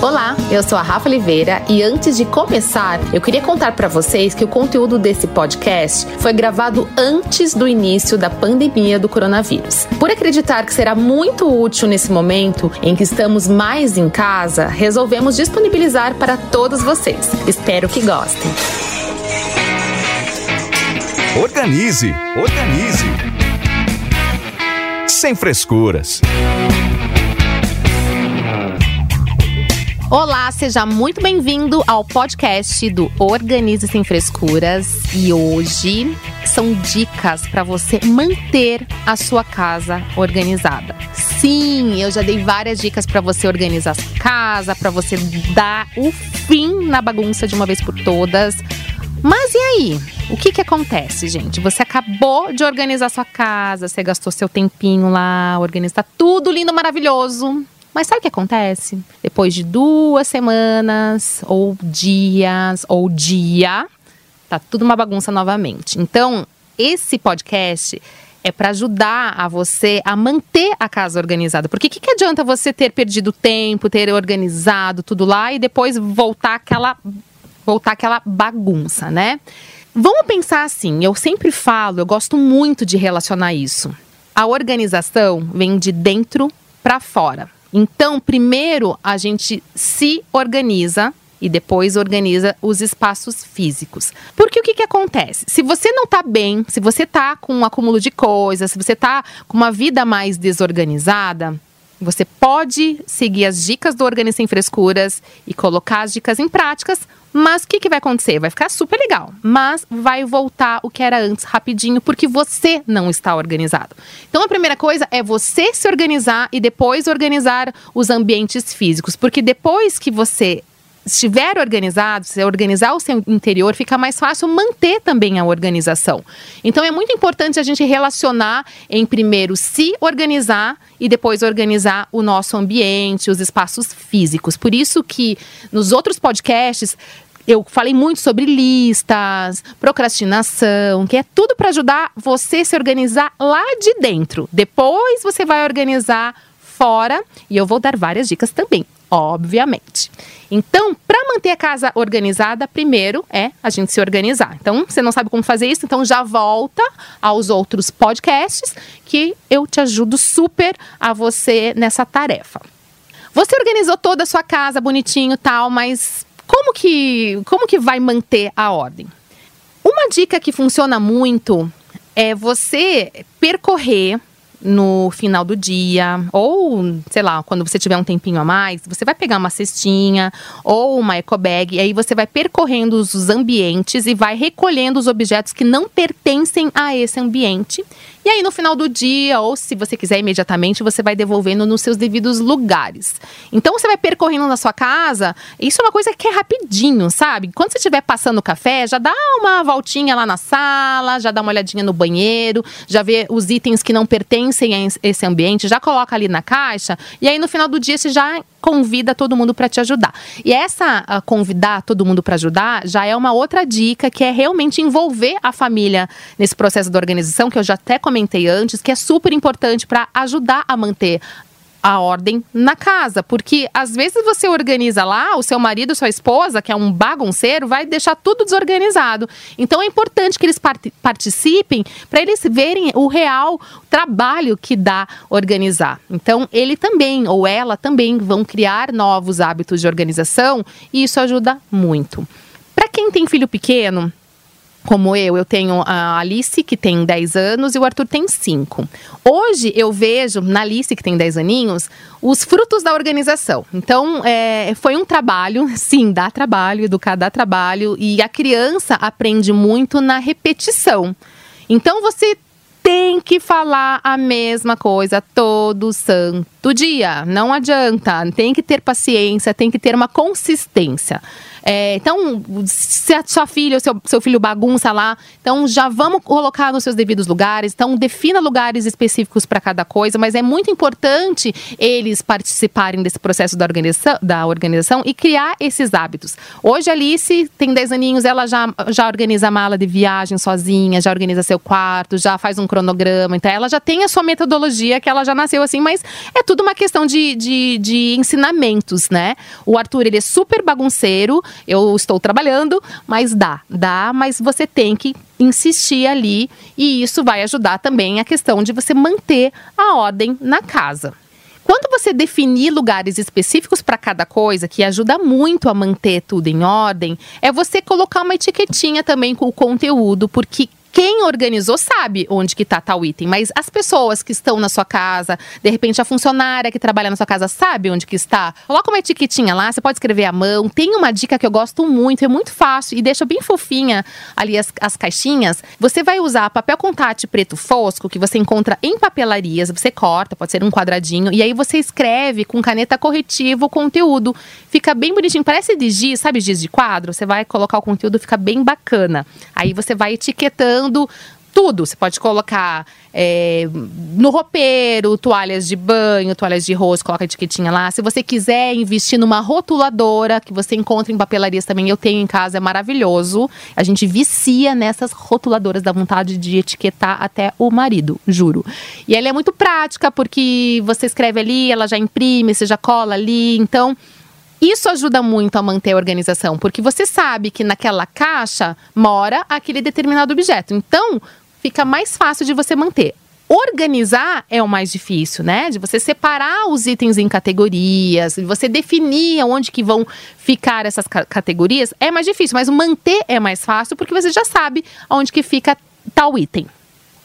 Olá, eu sou a Rafa Oliveira e antes de começar, eu queria contar para vocês que o conteúdo desse podcast foi gravado antes do início da pandemia do coronavírus. Por acreditar que será muito útil nesse momento em que estamos mais em casa, resolvemos disponibilizar para todos vocês. Espero que gostem. Organize, organize. Sem frescuras. Olá, seja muito bem-vindo ao podcast do Organize Sem Frescuras. E hoje são dicas para você manter a sua casa organizada. Sim, eu já dei várias dicas para você organizar a sua casa, para você dar o fim na bagunça de uma vez por todas. Mas e aí? O que que acontece, gente? Você acabou de organizar sua casa, você gastou seu tempinho lá, organizar tudo lindo, maravilhoso. Mas sabe o que acontece? Depois de duas semanas, ou dias, ou dia, tá tudo uma bagunça novamente. Então, esse podcast é para ajudar a você a manter a casa organizada. Porque o que, que adianta você ter perdido tempo, ter organizado tudo lá e depois voltar aquela, voltar aquela bagunça, né? Vamos pensar assim, eu sempre falo, eu gosto muito de relacionar isso. A organização vem de dentro para fora. Então, primeiro a gente se organiza e depois organiza os espaços físicos. Porque o que, que acontece? Se você não está bem, se você está com um acúmulo de coisas, se você está com uma vida mais desorganizada, você pode seguir as dicas do Organize Sem Frescuras e colocar as dicas em práticas, mas o que, que vai acontecer? Vai ficar super legal, mas vai voltar o que era antes rapidinho, porque você não está organizado. Então a primeira coisa é você se organizar e depois organizar os ambientes físicos, porque depois que você estiver organizado, se organizar o seu interior, fica mais fácil manter também a organização. Então é muito importante a gente relacionar em primeiro se organizar e depois organizar o nosso ambiente, os espaços físicos. Por isso que nos outros podcasts eu falei muito sobre listas, procrastinação, que é tudo para ajudar você se organizar lá de dentro. Depois você vai organizar fora e eu vou dar várias dicas também obviamente. Então, para manter a casa organizada, primeiro é a gente se organizar. Então, você não sabe como fazer isso, então já volta aos outros podcasts que eu te ajudo super a você nessa tarefa. Você organizou toda a sua casa bonitinho, tal, mas como que como que vai manter a ordem? Uma dica que funciona muito é você percorrer no final do dia, ou sei lá, quando você tiver um tempinho a mais, você vai pegar uma cestinha ou uma eco bag, e aí você vai percorrendo os ambientes e vai recolhendo os objetos que não pertencem a esse ambiente. E aí no final do dia, ou se você quiser imediatamente, você vai devolvendo nos seus devidos lugares. Então você vai percorrendo na sua casa, isso é uma coisa que é rapidinho, sabe? Quando você estiver passando o café, já dá uma voltinha lá na sala, já dá uma olhadinha no banheiro, já vê os itens que não pertencem a esse ambiente, já coloca ali na caixa e aí no final do dia você já convida todo mundo para te ajudar. E essa uh, convidar todo mundo para ajudar já é uma outra dica que é realmente envolver a família nesse processo da organização que eu já até comentei antes, que é super importante para ajudar a manter a ordem na casa, porque às vezes você organiza lá, o seu marido, sua esposa, que é um bagunceiro, vai deixar tudo desorganizado. Então é importante que eles part participem para eles verem o real trabalho que dá organizar. Então ele também ou ela também vão criar novos hábitos de organização e isso ajuda muito. Para quem tem filho pequeno, como eu, eu tenho a Alice, que tem 10 anos, e o Arthur tem 5. Hoje eu vejo na Alice, que tem 10 aninhos, os frutos da organização. Então, é, foi um trabalho, sim, dá trabalho, educar dá trabalho, e a criança aprende muito na repetição. Então, você tem que falar a mesma coisa todo santo dia. Não adianta. Tem que ter paciência, tem que ter uma consistência. É, então, se a sua filha ou seu, seu filho bagunça lá, então já vamos colocar nos seus devidos lugares. Então, defina lugares específicos para cada coisa, mas é muito importante eles participarem desse processo da organização, da organização e criar esses hábitos. Hoje, a Alice tem 10 aninhos, ela já, já organiza a mala de viagem sozinha, já organiza seu quarto, já faz um cronograma. Então, ela já tem a sua metodologia, que ela já nasceu assim, mas é tudo uma questão de, de, de ensinamentos, né? O Arthur, ele é super bagunceiro, eu estou trabalhando, mas dá, dá, mas você tem que insistir ali e isso vai ajudar também a questão de você manter a ordem na casa. Quando você definir lugares específicos para cada coisa, que ajuda muito a manter tudo em ordem, é você colocar uma etiquetinha também com o conteúdo, porque quem organizou sabe onde que tá tal item, mas as pessoas que estão na sua casa, de repente a funcionária que trabalha na sua casa sabe onde que está. Coloca uma etiquetinha lá, você pode escrever à mão. Tem uma dica que eu gosto muito, é muito fácil e deixa bem fofinha ali as, as caixinhas. Você vai usar papel contato preto fosco que você encontra em papelarias, você corta, pode ser um quadradinho e aí você escreve com caneta corretiva o conteúdo. Fica bem bonitinho, parece de giz, sabe giz de quadro? Você vai colocar o conteúdo, fica bem bacana. Aí você vai etiquetando usando tudo. Você pode colocar é, no roupeiro, toalhas de banho, toalhas de rosto, coloca a etiquetinha lá. Se você quiser investir numa rotuladora, que você encontra em papelarias também, eu tenho em casa, é maravilhoso. A gente vicia nessas rotuladoras, da vontade de etiquetar até o marido, juro. E ela é muito prática, porque você escreve ali, ela já imprime, você já cola ali. Então, isso ajuda muito a manter a organização, porque você sabe que naquela caixa mora aquele determinado objeto. Então, fica mais fácil de você manter. Organizar é o mais difícil, né? De você separar os itens em categorias, de você definir onde que vão ficar essas categorias é mais difícil, mas manter é mais fácil porque você já sabe onde que fica tal item.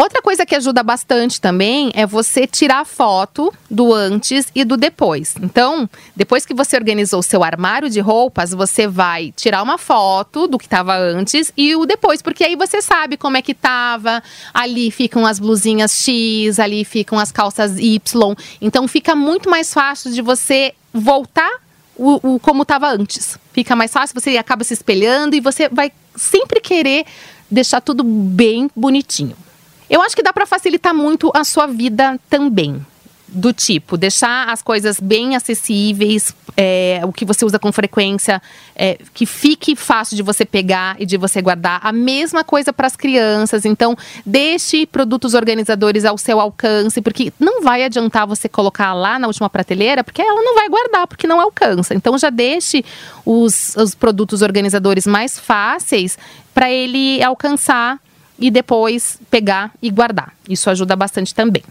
Outra coisa que ajuda bastante também é você tirar foto do antes e do depois. Então, depois que você organizou o seu armário de roupas, você vai tirar uma foto do que estava antes e o depois, porque aí você sabe como é que estava. Ali ficam as blusinhas X, ali ficam as calças Y. Então, fica muito mais fácil de você voltar o, o como estava antes. Fica mais fácil, você acaba se espelhando e você vai sempre querer deixar tudo bem bonitinho. Eu acho que dá para facilitar muito a sua vida também. Do tipo, deixar as coisas bem acessíveis, é, o que você usa com frequência, é, que fique fácil de você pegar e de você guardar. A mesma coisa para as crianças. Então, deixe produtos organizadores ao seu alcance, porque não vai adiantar você colocar lá na última prateleira, porque ela não vai guardar, porque não alcança. Então, já deixe os, os produtos organizadores mais fáceis para ele alcançar e depois pegar e guardar. Isso ajuda bastante também.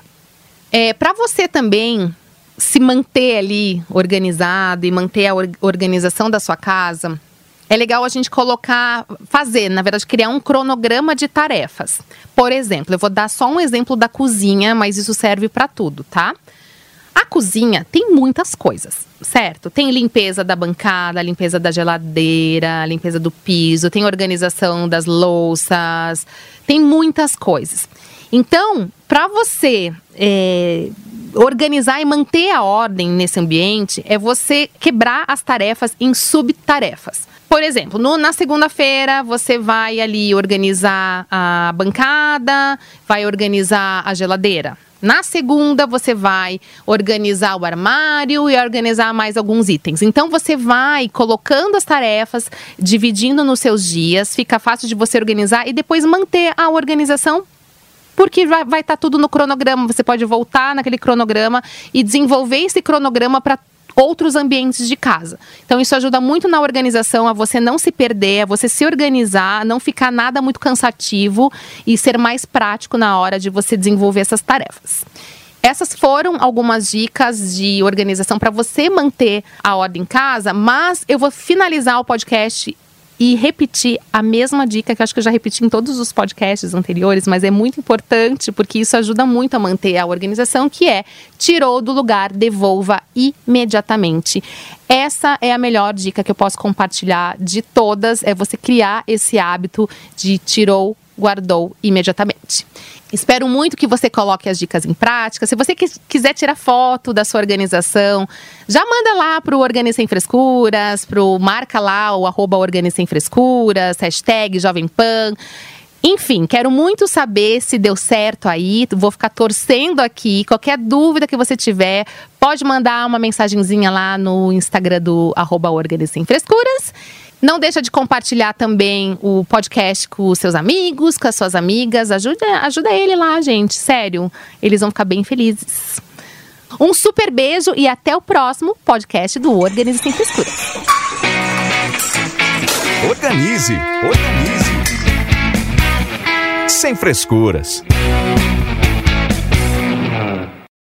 É, Para você também se manter ali organizado e manter a organização da sua casa, é legal a gente colocar, fazer, na verdade, criar um cronograma de tarefas. Por exemplo, eu vou dar só um exemplo da cozinha, mas isso serve para tudo, tá? A cozinha tem muitas coisas, certo? Tem limpeza da bancada, limpeza da geladeira, limpeza do piso, tem organização das louças, tem muitas coisas. Então, para você é, organizar e manter a ordem nesse ambiente, é você quebrar as tarefas em subtarefas. Por exemplo, no, na segunda-feira você vai ali organizar a bancada, vai organizar a geladeira. Na segunda, você vai organizar o armário e organizar mais alguns itens. Então, você vai colocando as tarefas, dividindo nos seus dias, fica fácil de você organizar e depois manter a organização porque vai estar tá tudo no cronograma. Você pode voltar naquele cronograma e desenvolver esse cronograma para outros ambientes de casa. Então isso ajuda muito na organização, a você não se perder, a você se organizar, não ficar nada muito cansativo e ser mais prático na hora de você desenvolver essas tarefas. Essas foram algumas dicas de organização para você manter a ordem em casa, mas eu vou finalizar o podcast e repetir a mesma dica que acho que eu já repeti em todos os podcasts anteriores, mas é muito importante porque isso ajuda muito a manter a organização, que é tirou do lugar, devolva imediatamente. Essa é a melhor dica que eu posso compartilhar de todas, é você criar esse hábito de tirou guardou imediatamente. Espero muito que você coloque as dicas em prática. Se você quiser tirar foto da sua organização, já manda lá para o Organize Sem Frescuras, pro marca lá o arroba Organize Sem Frescuras, hashtag Jovem Pan. Enfim, quero muito saber se deu certo aí. Vou ficar torcendo aqui. Qualquer dúvida que você tiver, pode mandar uma mensagenzinha lá no Instagram do arroba Organize Sem Frescuras. Não deixa de compartilhar também o podcast com os seus amigos, com as suas amigas. Ajuda, ajuda ele lá, gente. Sério. Eles vão ficar bem felizes. Um super beijo e até o próximo podcast do Organize Sem Frescuras. Organize, organize. Sem frescuras.